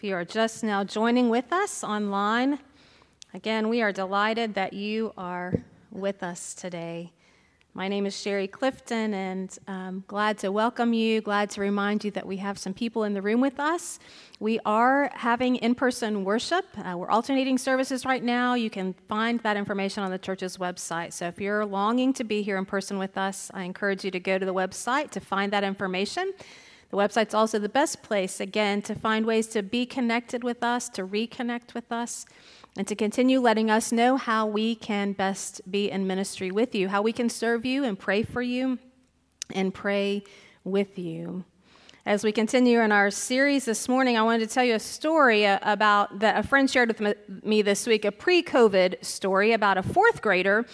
If you are just now joining with us online, again, we are delighted that you are with us today. My name is Sherry Clifton, and I'm glad to welcome you. Glad to remind you that we have some people in the room with us. We are having in person worship. Uh, we're alternating services right now. You can find that information on the church's website. So if you're longing to be here in person with us, I encourage you to go to the website to find that information. The website's also the best place, again, to find ways to be connected with us, to reconnect with us, and to continue letting us know how we can best be in ministry with you, how we can serve you and pray for you and pray with you. As we continue in our series this morning, I wanted to tell you a story about that a friend shared with me this week, a pre COVID story about a fourth grader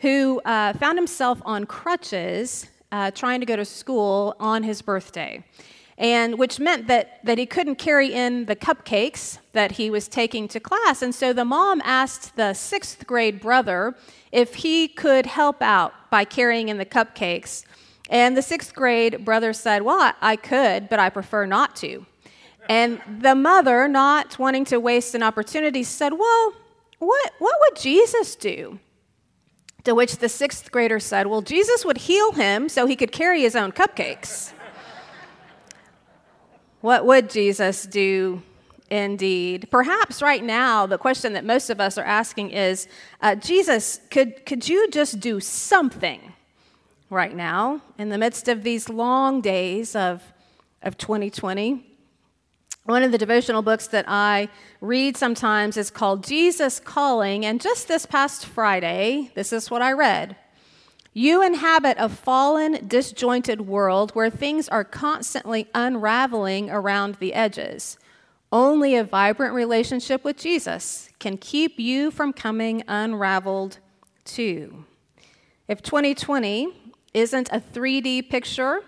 who uh, found himself on crutches uh, trying to go to school on his birthday. And which meant that, that he couldn't carry in the cupcakes that he was taking to class. And so the mom asked the sixth grade brother if he could help out by carrying in the cupcakes. And the sixth grade brother said, Well, I could, but I prefer not to. And the mother, not wanting to waste an opportunity, said, Well, what, what would Jesus do? To which the sixth grader said, Well, Jesus would heal him so he could carry his own cupcakes. what would Jesus do indeed? Perhaps right now, the question that most of us are asking is uh, Jesus, could, could you just do something right now in the midst of these long days of, of 2020? One of the devotional books that I read sometimes is called Jesus Calling, and just this past Friday, this is what I read. You inhabit a fallen, disjointed world where things are constantly unraveling around the edges. Only a vibrant relationship with Jesus can keep you from coming unraveled too. If 2020 isn't a 3D picture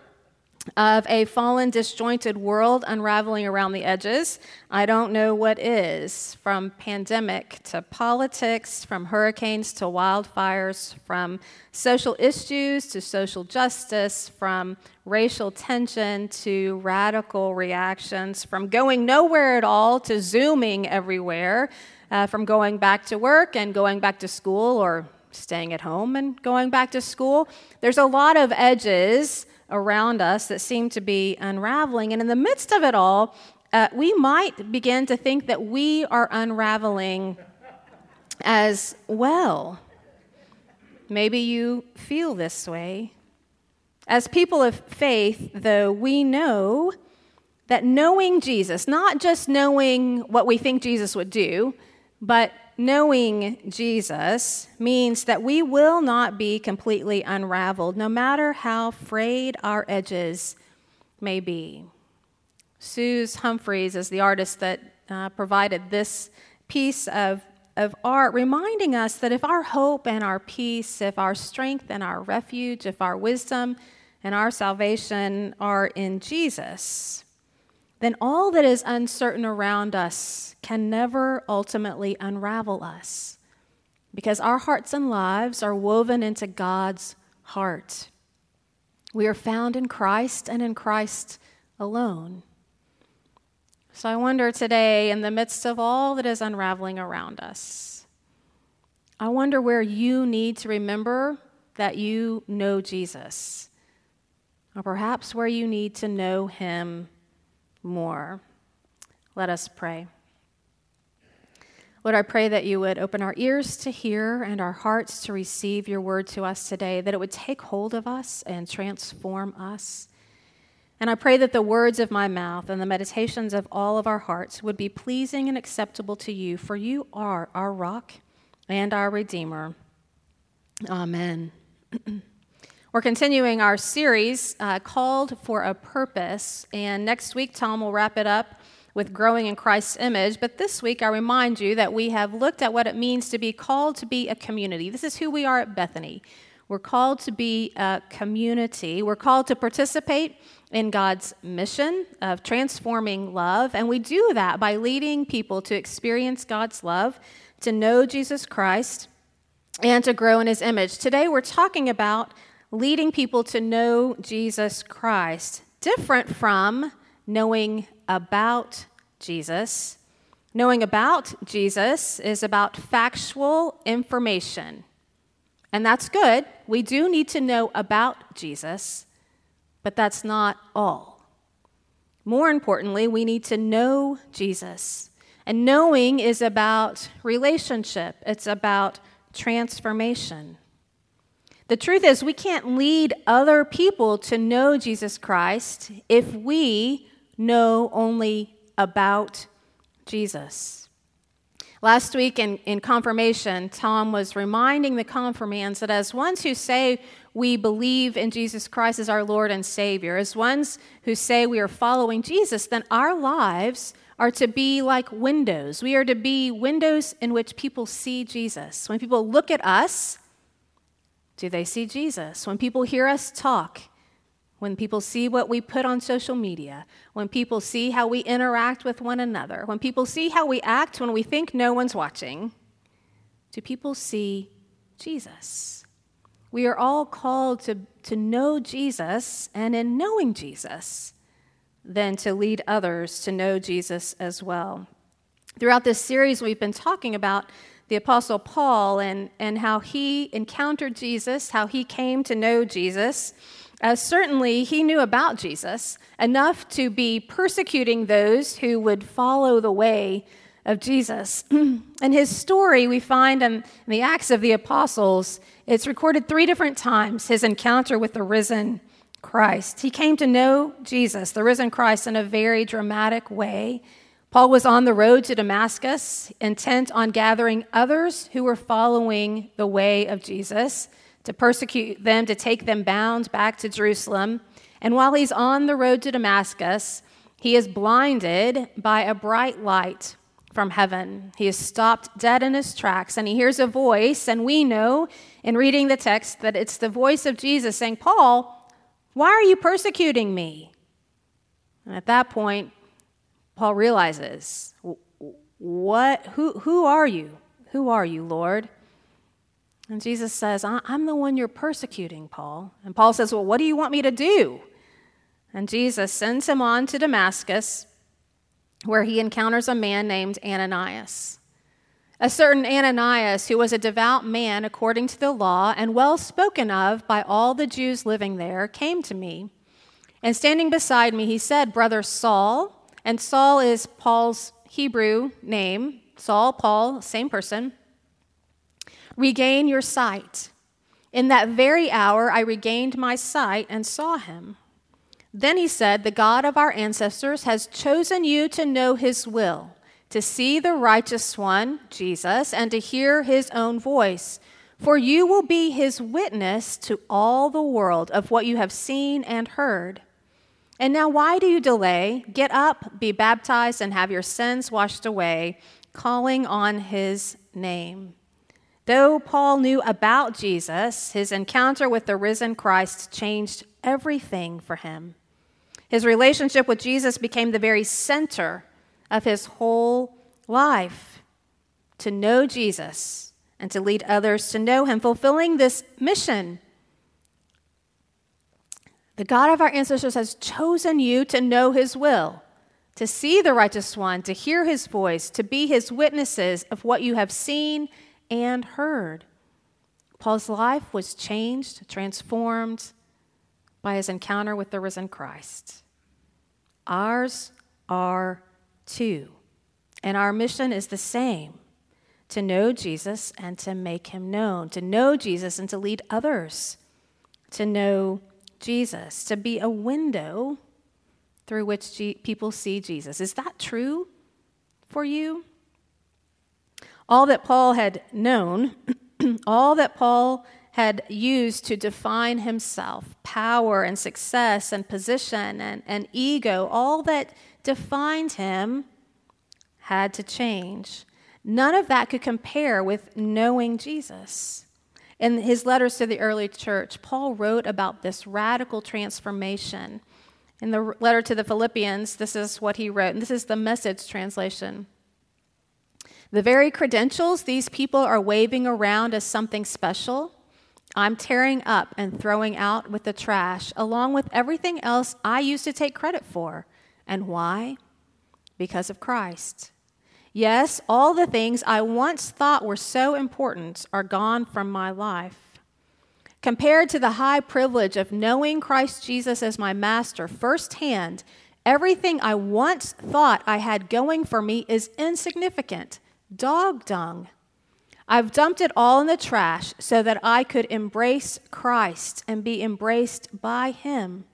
of a fallen, disjointed world unraveling around the edges. I don't know what is. From pandemic to politics, from hurricanes to wildfires, from social issues to social justice, from racial tension to radical reactions, from going nowhere at all to zooming everywhere, uh, from going back to work and going back to school or staying at home and going back to school. There's a lot of edges around us that seem to be unraveling. And in the midst of it all, uh, we might begin to think that we are unraveling as well. Maybe you feel this way. As people of faith, though, we know that knowing Jesus, not just knowing what we think Jesus would do, but knowing Jesus means that we will not be completely unraveled, no matter how frayed our edges may be. Suze Humphreys is the artist that uh, provided this piece of, of art, reminding us that if our hope and our peace, if our strength and our refuge, if our wisdom and our salvation are in Jesus, then all that is uncertain around us can never ultimately unravel us because our hearts and lives are woven into God's heart. We are found in Christ and in Christ alone. So I wonder today, in the midst of all that is unraveling around us, I wonder where you need to remember that you know Jesus, or perhaps where you need to know Him more. Let us pray. Lord, I pray that you would open our ears to hear and our hearts to receive your word to us today, that it would take hold of us and transform us. And I pray that the words of my mouth and the meditations of all of our hearts would be pleasing and acceptable to you, for you are our rock and our Redeemer. Amen. We're continuing our series uh, called For a Purpose, and next week Tom will wrap it up with growing in Christ's image. But this week, I remind you that we have looked at what it means to be called to be a community. This is who we are at Bethany. We're called to be a community. We're called to participate in God's mission of transforming love, and we do that by leading people to experience God's love, to know Jesus Christ, and to grow in his image. Today, we're talking about leading people to know Jesus Christ, different from knowing about Jesus. Knowing about Jesus is about factual information. And that's good. We do need to know about Jesus, but that's not all. More importantly, we need to know Jesus. And knowing is about relationship, it's about transformation. The truth is, we can't lead other people to know Jesus Christ if we know only about Jesus. Last week in, in confirmation, Tom was reminding the confirmands that as ones who say we believe in Jesus Christ as our Lord and Savior, as ones who say we are following Jesus, then our lives are to be like windows. We are to be windows in which people see Jesus. When people look at us, do they see Jesus? When people hear us talk, when people see what we put on social media, when people see how we interact with one another, when people see how we act when we think no one's watching, do people see Jesus? We are all called to, to know Jesus, and in knowing Jesus, then to lead others to know Jesus as well. Throughout this series, we've been talking about the Apostle Paul and, and how he encountered Jesus, how he came to know Jesus. Uh, certainly, he knew about Jesus enough to be persecuting those who would follow the way of Jesus. and his story we find in, in the Acts of the Apostles. It's recorded three different times his encounter with the risen Christ. He came to know Jesus, the risen Christ, in a very dramatic way. Paul was on the road to Damascus, intent on gathering others who were following the way of Jesus, to persecute them, to take them bound back to Jerusalem. And while he's on the road to Damascus, he is blinded by a bright light from heaven. He is stopped dead in his tracks and he hears a voice. And we know in reading the text that it's the voice of Jesus saying, Paul, why are you persecuting me? And at that point, Paul realizes, what, who, who are you? Who are you, Lord? And Jesus says, I'm the one you're persecuting, Paul. And Paul says, Well, what do you want me to do? And Jesus sends him on to Damascus, where he encounters a man named Ananias. A certain Ananias, who was a devout man according to the law and well spoken of by all the Jews living there, came to me. And standing beside me, he said, Brother Saul, and Saul is Paul's Hebrew name. Saul, Paul, same person. Regain your sight. In that very hour, I regained my sight and saw him. Then he said, The God of our ancestors has chosen you to know his will, to see the righteous one, Jesus, and to hear his own voice. For you will be his witness to all the world of what you have seen and heard. And now, why do you delay? Get up, be baptized, and have your sins washed away, calling on his name. Though Paul knew about Jesus, his encounter with the risen Christ changed everything for him. His relationship with Jesus became the very center of his whole life. To know Jesus and to lead others to know him, fulfilling this mission the God of our ancestors has chosen you to know his will, to see the righteous one, to hear his voice, to be his witnesses of what you have seen and heard. Paul's life was changed, transformed by his encounter with the risen Christ. Ours are too. And our mission is the same to know Jesus and to make him known, to know Jesus and to lead others to know Jesus, to be a window through which G- people see Jesus. Is that true for you? All that Paul had known, all that Paul had used to define himself power and success and position and, and ego, all that defined him had to change. None of that could compare with knowing Jesus. In his letters to the early church, Paul wrote about this radical transformation. In the letter to the Philippians, this is what he wrote, and this is the message translation. The very credentials these people are waving around as something special, I'm tearing up and throwing out with the trash, along with everything else I used to take credit for. And why? because of Christ. Yes, all the things I once thought were so important are gone from my life. Compared to the high privilege of knowing Christ Jesus as my master firsthand, everything I once thought I had going for me is insignificant, dog dung. I've dumped it all in the trash so that I could embrace Christ and be embraced by Him.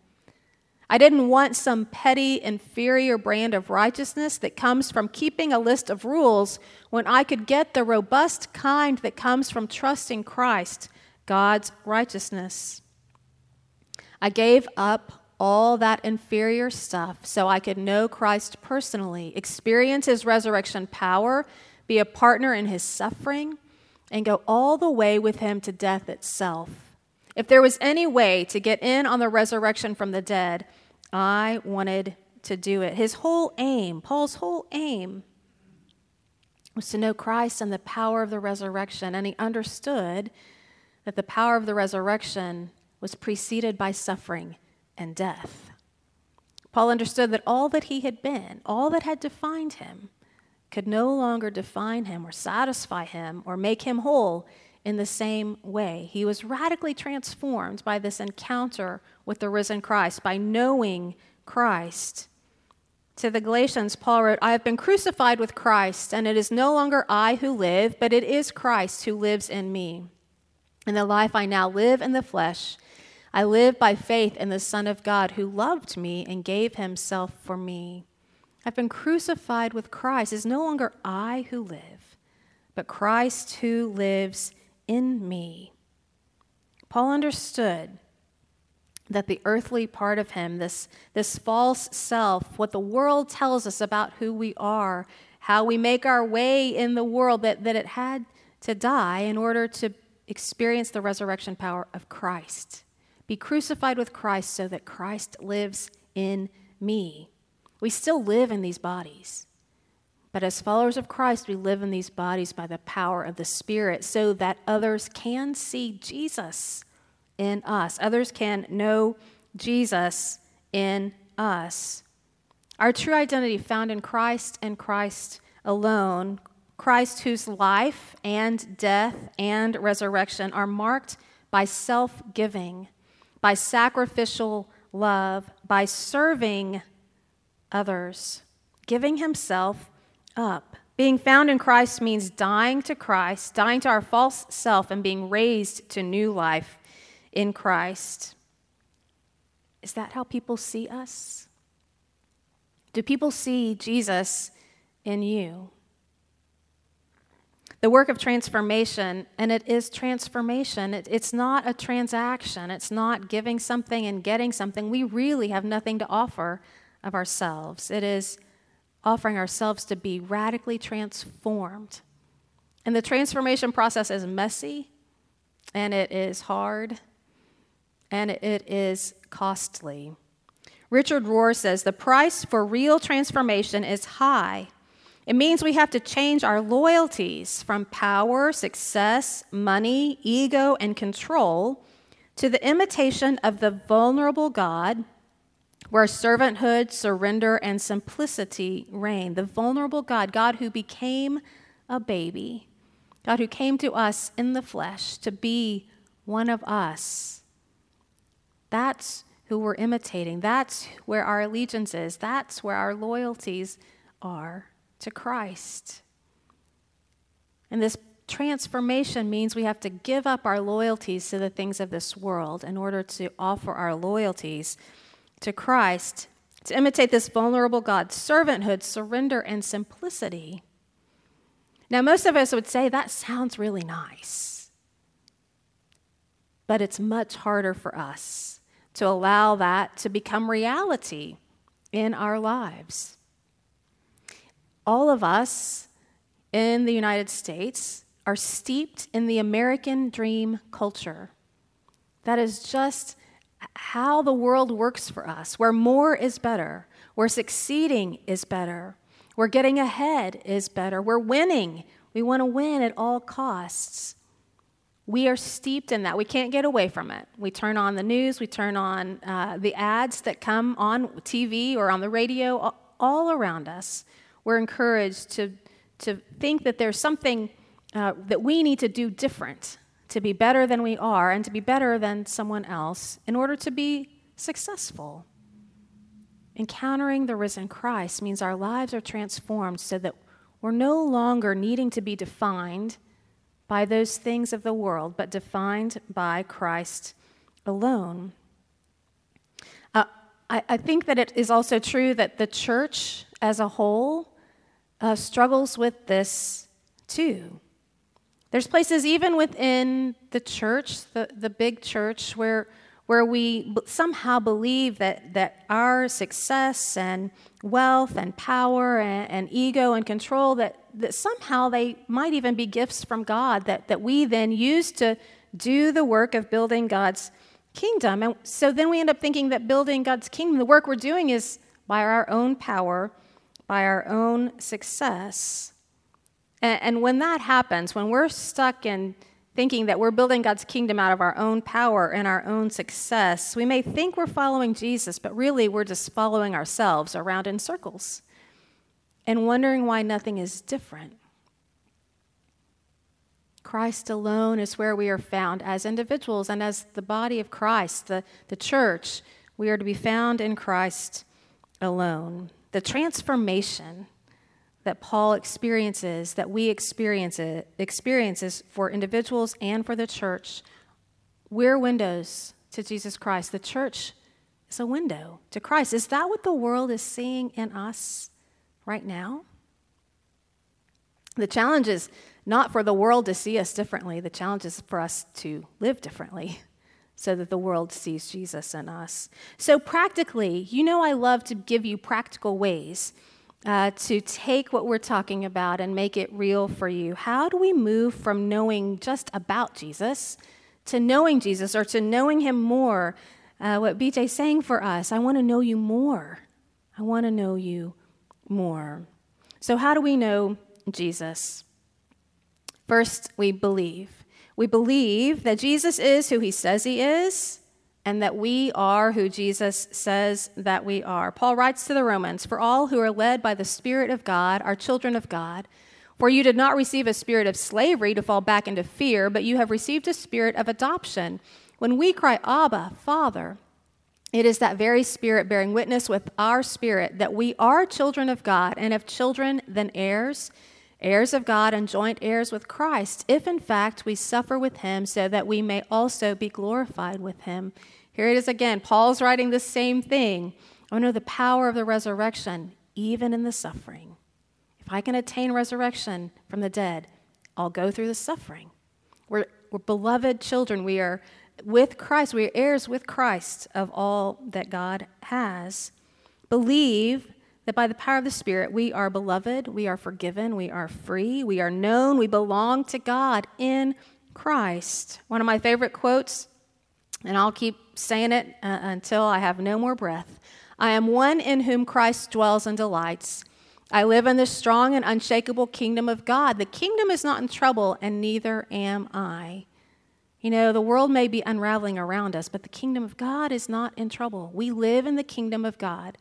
I didn't want some petty, inferior brand of righteousness that comes from keeping a list of rules when I could get the robust kind that comes from trusting Christ, God's righteousness. I gave up all that inferior stuff so I could know Christ personally, experience his resurrection power, be a partner in his suffering, and go all the way with him to death itself. If there was any way to get in on the resurrection from the dead, I wanted to do it. His whole aim, Paul's whole aim, was to know Christ and the power of the resurrection. And he understood that the power of the resurrection was preceded by suffering and death. Paul understood that all that he had been, all that had defined him, could no longer define him or satisfy him or make him whole in the same way. He was radically transformed by this encounter with the risen Christ, by knowing Christ. To the Galatians, Paul wrote, I have been crucified with Christ, and it is no longer I who live, but it is Christ who lives in me. In the life I now live in the flesh, I live by faith in the Son of God who loved me and gave himself for me. I've been crucified with Christ. It is no longer I who live, but Christ who lives in me. Paul understood that the earthly part of him, this, this false self, what the world tells us about who we are, how we make our way in the world, that, that it had to die in order to experience the resurrection power of Christ. Be crucified with Christ so that Christ lives in me. We still live in these bodies. But as followers of Christ, we live in these bodies by the power of the Spirit so that others can see Jesus in us. Others can know Jesus in us. Our true identity found in Christ and Christ alone, Christ whose life and death and resurrection are marked by self giving, by sacrificial love, by serving others, giving himself up. Being found in Christ means dying to Christ, dying to our false self, and being raised to new life in Christ. Is that how people see us? Do people see Jesus in you? The work of transformation, and it is transformation, it, it's not a transaction, it's not giving something and getting something. We really have nothing to offer of ourselves. It is offering ourselves to be radically transformed. And the transformation process is messy, and it is hard, and it is costly. Richard Rohr says the price for real transformation is high. It means we have to change our loyalties from power, success, money, ego, and control to the imitation of the vulnerable God where servanthood, surrender, and simplicity reign. The vulnerable God, God who became a baby, God who came to us in the flesh to be one of us. That's who we're imitating. That's where our allegiance is. That's where our loyalties are to Christ. And this transformation means we have to give up our loyalties to the things of this world in order to offer our loyalties to Christ, to imitate this vulnerable God, servanthood, surrender, and simplicity. Now, most of us would say that sounds really nice, but it's much harder for us to allow that to become reality in our lives. All of us in the United States are steeped in the American dream culture. That is just how the world works for us, where more is better, where succeeding is better, where getting ahead is better, where winning, we want to win at all costs. We are steeped in that. We can't get away from it. We turn on the news, we turn on uh, the ads that come on TV or on the radio. all around us, we're encouraged to, to think that there's something uh, that we need to do different to be better than we are and to be better than someone else in order to be successful. Encountering the risen Christ means our lives are transformed so that we're no longer needing to be defined by those things of the world, but defined by Christ alone. Uh, I, I, think that it is also true that the church as a whole uh, struggles with this too. There's places even within the church, the, the big church, where, where we somehow believe that, that our success and wealth and power and, and ego and control, that, that somehow they might even be gifts from God that, that we then use to do the work of building God's kingdom. And so then we end up thinking that building God's kingdom, the work we're doing is by our own power, by our own success. And, and when that happens, when we're stuck in thinking that we're building God's kingdom out of our own power and our own success, we may think we're following Jesus, but really we're just following ourselves around in circles and wondering why nothing is different. Christ alone is where we are found as individuals and as the body of Christ, the, the church. We are to be found in Christ alone. The transformation that Paul experiences, that we experience it, experiences for individuals and for the church. We're windows to Jesus Christ. The church is a window to Christ. Is that what the world is seeing in us right now? The challenge is not for the world to see us differently, the challenge is for us to live differently so that the world sees Jesus in us. So, practically, you know, I love to give you practical ways uh, to take what we're talking about and make it real for you. How do we move from knowing just about Jesus to knowing Jesus or to knowing Him more? Uh, what BJ's saying for us, I want to know you more. I want to know you more. So, how do we know Jesus? First, we believe. We believe that Jesus is who He says He is and that we are who Jesus says that we are. Paul writes to the Romans For all who are led by the Spirit of God are children of God. For you did not receive a spirit of slavery to fall back into fear, but you have received a spirit of adoption. When we cry, Abba, Father, it is that very spirit bearing witness with our spirit that we are children of God, and if children, then heirs, heirs of God and joint heirs with Christ, if in fact we suffer with him, so that we may also be glorified with him. Here it is again. Paul's writing the same thing. Oh, I know the power of the resurrection, even in the suffering. If I can attain resurrection from the dead, I'll go through the suffering. We're, we're beloved children. We are with Christ. We are heirs with Christ of all that God has. Believe that by the power of the Spirit, we are beloved, we are forgiven, we are free, we are known, we belong to God in Christ. One of my favorite quotes and I'll keep saying it uh, until I have no more breath. I am one in whom Christ dwells and delights. I live in the strong and unshakable kingdom of God. The kingdom is not in trouble, and neither am I. You know, the world may be unraveling around us, but the kingdom of God is not in trouble. We live in the kingdom of God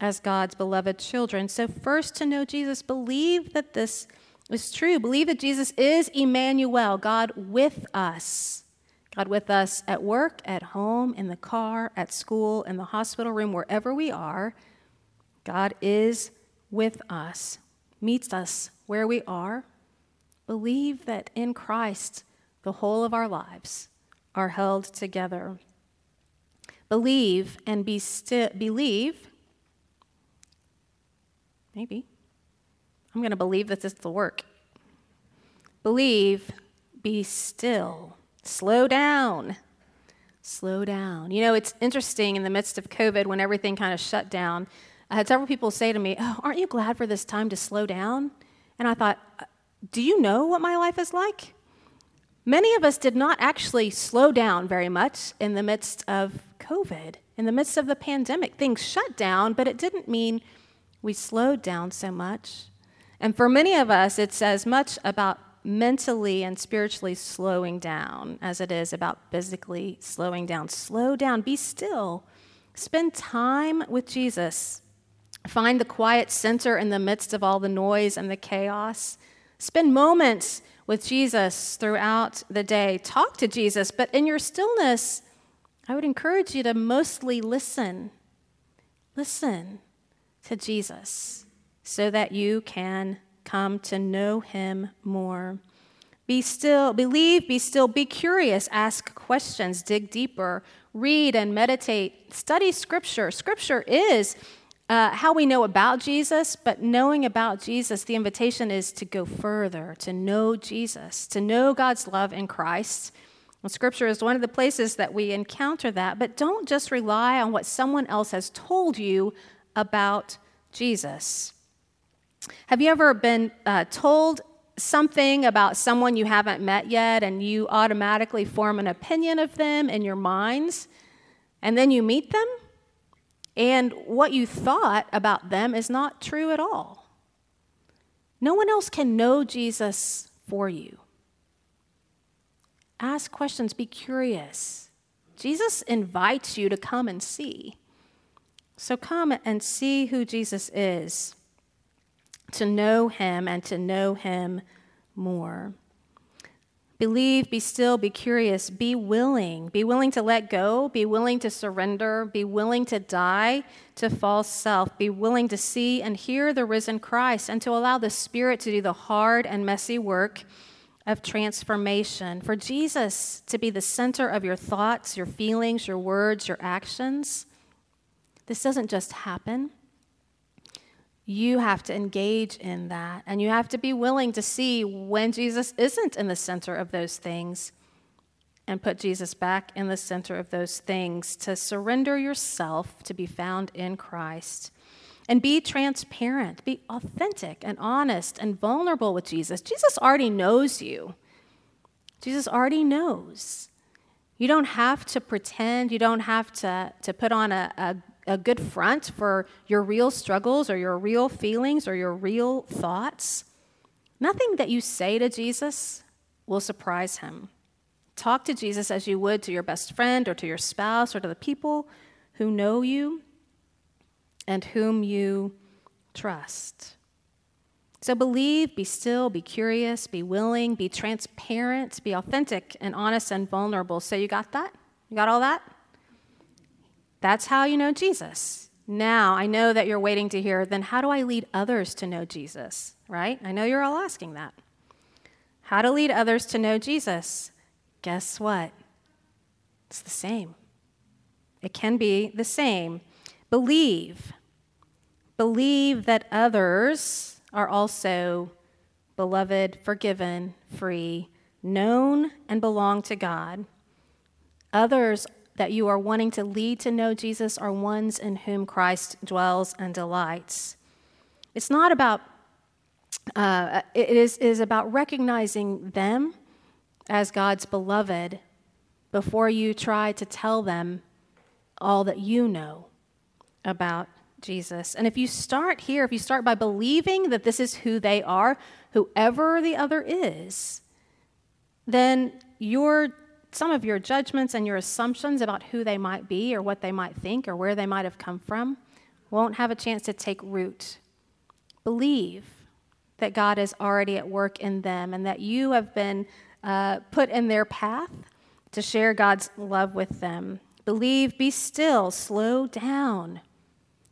as God's beloved children. So, first, to know Jesus, believe that this is true. Believe that Jesus is Emmanuel, God with us. God with us at work, at home, in the car, at school, in the hospital room, wherever we are. God is with us, meets us where we are. Believe that in Christ, the whole of our lives are held together. Believe and be still. Believe. Maybe. I'm going to believe that this will work. Believe, be still slow down. Slow down. You know, it's interesting in the midst of COVID when everything kind of shut down. I had several people say to me, Oh, aren't you glad for this time to slow down? And I thought, uh, Do you know what my life is like? Many of us did not actually slow down very much in the midst of COVID, in the midst of the pandemic. Things shut down, but it didn't mean we slowed down so much. And for many of us, it's as much about mentally and spiritually slowing down as it is about physically slowing down. Slow down, be still. Spend time with Jesus. Find the quiet center in the midst of all the noise and the chaos. Spend moments with Jesus throughout the day. Talk to Jesus, but in your stillness, I would encourage you to mostly listen. Listen to Jesus so that you can come to know him more. Be still, believe, be still, be curious, ask questions, dig deeper, read and meditate, study scripture. Scripture is uh, how we know about Jesus, but knowing about Jesus, the invitation is to go further, to know Jesus, to know God's love in Christ. Well, scripture is one of the places that we encounter that, but don't just rely on what someone else has told you about Jesus. Have you ever been uh, told something about someone you haven't met yet and you automatically form an opinion of them in your minds, and then you meet them, and what you thought about them is not true at all. No one else can know Jesus for you. Ask questions, be curious. Jesus invites you to come and see. So come and see who Jesus is to know him and to know him more. Believe, be still, be curious, be willing. Be willing to let go, be willing to surrender, be willing to die to false self, be willing to see and hear the risen Christ, and to allow the Spirit to do the hard and messy work of transformation. For Jesus to be the center of your thoughts, your feelings, your words, your actions. This doesn't just happen you have to engage in that. And you have to be willing to see when Jesus isn't in the center of those things and put Jesus back in the center of those things, to surrender yourself to be found in Christ. And be transparent, be authentic and honest and vulnerable with Jesus. Jesus already knows you. Jesus already knows. You don't have to pretend, you don't have to, to put on a, a a good front for your real struggles or your real feelings or your real thoughts. Nothing that you say to Jesus will surprise him. Talk to Jesus as you would to your best friend or to your spouse or to the people who know you and whom you trust. So believe, be still, be curious, be willing, be transparent, be authentic and honest and vulnerable. So you got that? You got all that? That's how you know Jesus. Now, I know that you're waiting to hear, then how do I lead others to know Jesus? Right? I know you're all asking that. How to lead others to know Jesus? Guess what? It's the same. It can be the same. Believe. Believe that others are also beloved, forgiven, free, known, and belong to God. Others that you are wanting to lead to know Jesus are ones in whom Christ dwells and delights. It's not about, uh, it is, it is about recognizing them as God's beloved before you try to tell them all that you know about Jesus. And if you start here, if you start by believing that this is who they are, whoever the other is, then you're some of your judgments and your assumptions about who they might be or what they might think or where they might have come from won't have a chance to take root. Believe that God is already at work in them and that you have been uh, put in their path to share God's love with them. Believe, be still, slow down,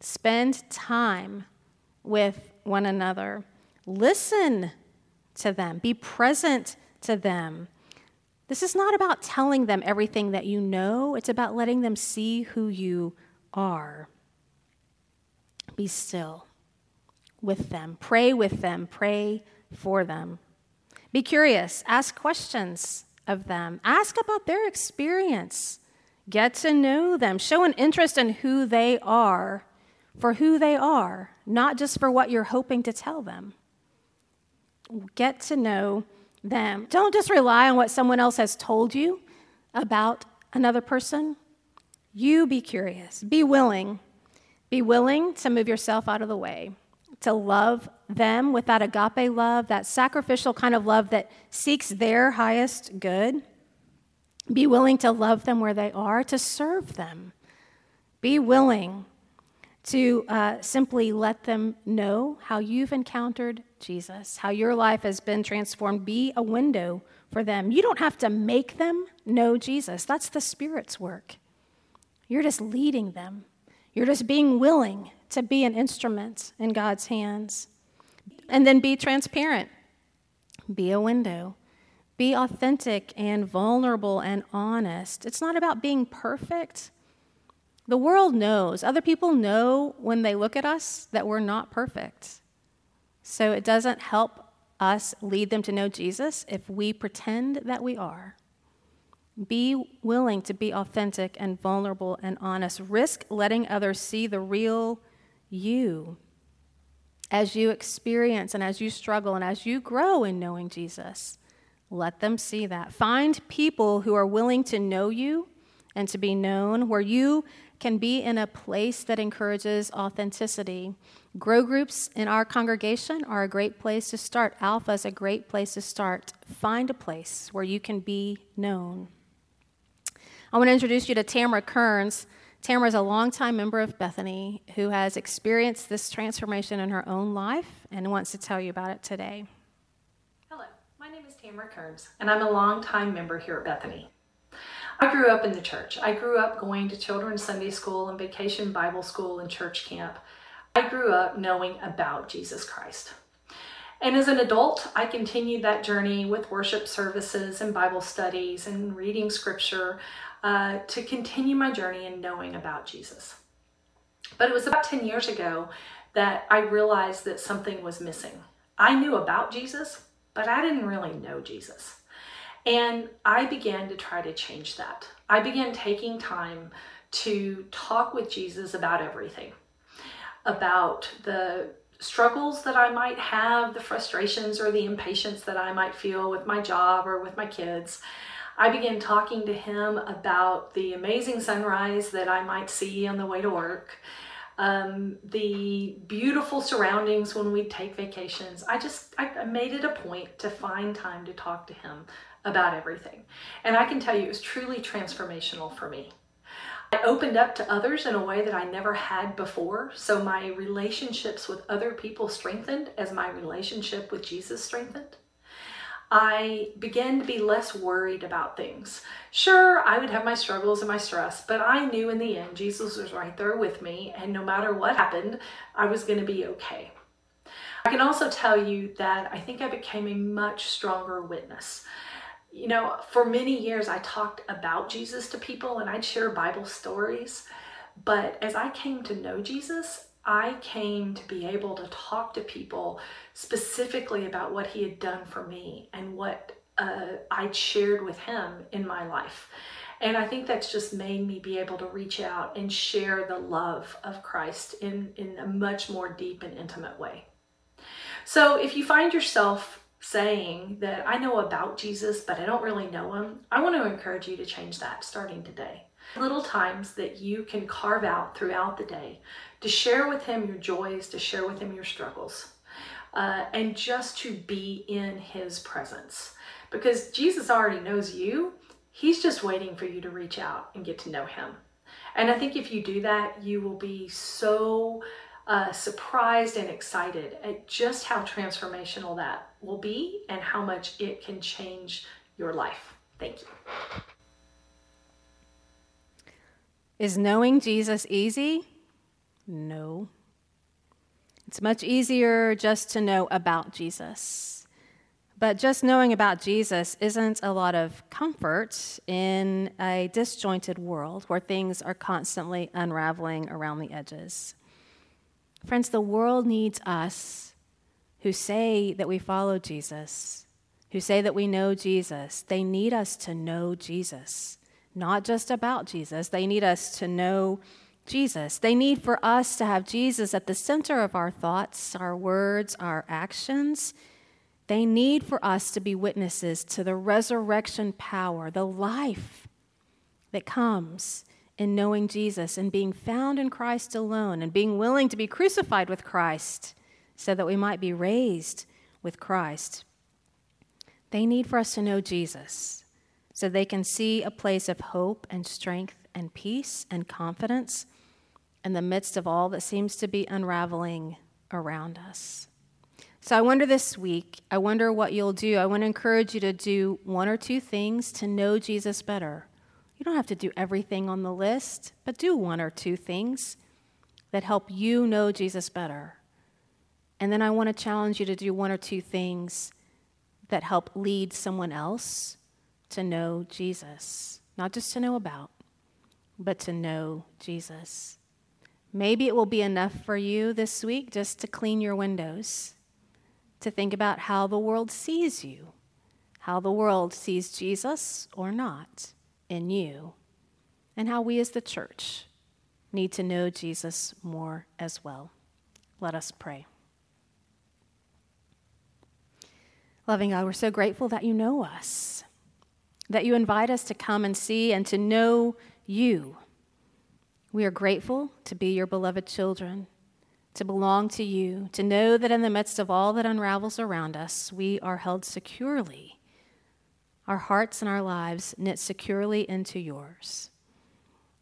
spend time with one another, listen to them, be present to them. This is not about telling them everything that you know, it's about letting them see who you are. Be still with them, pray with them, pray for them. Be curious, ask questions of them, ask about their experience, get to know them, show an interest in who they are for who they are, not just for what you're hoping to tell them. Get to know them. Don't just rely on what someone else has told you about another person. You be curious, be willing. Be willing to move yourself out of the way, to love them with that agape love, that sacrificial kind of love that seeks their highest good. Be willing to love them where they are, to serve them. Be willing to uh, simply let them know how you've encountered Jesus, how your life has been transformed. Be a window for them. You don't have to make them know Jesus, that's the Spirit's work. You're just leading them, you're just being willing to be an instrument in God's hands. And then be transparent, be a window. Be authentic and vulnerable and honest. It's not about being perfect. The world knows, other people know when they look at us that we're not perfect. So it doesn't help us lead them to know Jesus if we pretend that we are. Be willing to be authentic and vulnerable and honest. Risk letting others see the real you as you experience and as you struggle and as you grow in knowing Jesus. Let them see that. Find people who are willing to know you and to be known, where you can be in a place that encourages authenticity. Grow groups in our congregation are a great place to start. Alpha is a great place to start. Find a place where you can be known. I want to introduce you to Tamara Kearns. Tamara is a longtime member of Bethany who has experienced this transformation in her own life and wants to tell you about it today. Hello, my name is Tamara Kearns, and I'm a longtime member here at Bethany. I grew up in the church. I grew up going to children's Sunday school and vacation Bible school and church camp. I grew up knowing about Jesus Christ. And as an adult, I continued that journey with worship services and Bible studies and reading scripture uh, to continue my journey in knowing about Jesus. But it was about 10 years ago that I realized that something was missing. I knew about Jesus, but I didn't really know Jesus. And I began to try to change that. I began taking time to talk with Jesus about everything about the struggles that I might have, the frustrations or the impatience that I might feel with my job or with my kids. I began talking to him about the amazing sunrise that I might see on the way to work, um, the beautiful surroundings when we take vacations. I just I made it a point to find time to talk to him about everything. And I can tell you it was truly transformational for me. I opened up to others in a way that I never had before. So my relationships with other people strengthened as my relationship with Jesus strengthened. I began to be less worried about things. Sure, I would have my struggles and my stress, but I knew in the end Jesus was right there with me, and no matter what happened, I was going to be okay. I can also tell you that I think I became a much stronger witness you know, for many years I talked about Jesus to people and I'd share Bible stories. But as I came to know Jesus, I came to be able to talk to people specifically about what he had done for me and what uh, I'd shared with him in my life. And I think that's just made me be able to reach out and share the love of Christ in, in a much more deep and intimate way. So if you find yourself saying that I know about Jesus, but I don't really know him, I want to encourage you to change that starting today. Little times that you can carve out throughout the day to share with him your joys, to share with him your struggles, uh, and just to be in his presence. Because Jesus already knows you, he's just waiting for you to reach out and get to know him. And I think if you do that, you will be so uh, surprised and excited at just how transformational that will be and how much it can change your life. Thank you. Is knowing Jesus easy? No. It's much easier just to know about Jesus. But just knowing about Jesus isn't a lot of comfort in a disjointed world where things are constantly unraveling around the edges. Friends, the world needs us who say that we follow Jesus, who say that we know Jesus. They need us to know Jesus, not just about Jesus. They need us to know Jesus. They need for us to have Jesus at the center of our thoughts, our words, our actions. They need for us to be witnesses to the resurrection power, the life that comes in knowing Jesus and being found in Christ alone and being willing to be crucified with Christ so that we might be raised with Christ. They need for us to know Jesus so they can see a place of hope and strength and peace and confidence in the midst of all that seems to be unraveling around us. So I wonder this week, I wonder what you'll do. I want to encourage you to do one or two things to know Jesus better. You don't have to do everything on the list, but do one or two things that help you know Jesus better. And then I want to challenge you to do one or two things that help lead someone else to know Jesus. Not just to know about, but to know Jesus. Maybe it will be enough for you this week just to clean your windows, to think about how the world sees you, how the world sees Jesus or not in you, and how we as the church need to know Jesus more as well. Let us pray. Loving God, we're so grateful that you know us, that you invite us to come and see and to know you. We are grateful to be your beloved children, to belong to you, to know that in the midst of all that unravels around us, we are held securely, our hearts and our lives knit securely into yours.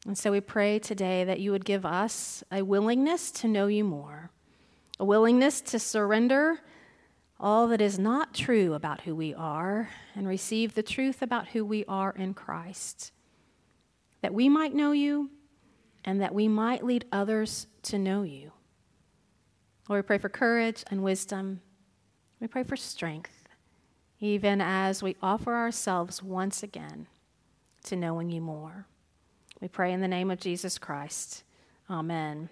And so we pray today that you would give us a willingness to know you more, a willingness to surrender all that is not true about who we are and receive the truth about who we are in Christ. That we might know you and that we might lead others to know you. Lord, we pray for courage and wisdom. We pray for strength, even as we offer ourselves once again to knowing you more. We pray in the name of Jesus Christ. Amen.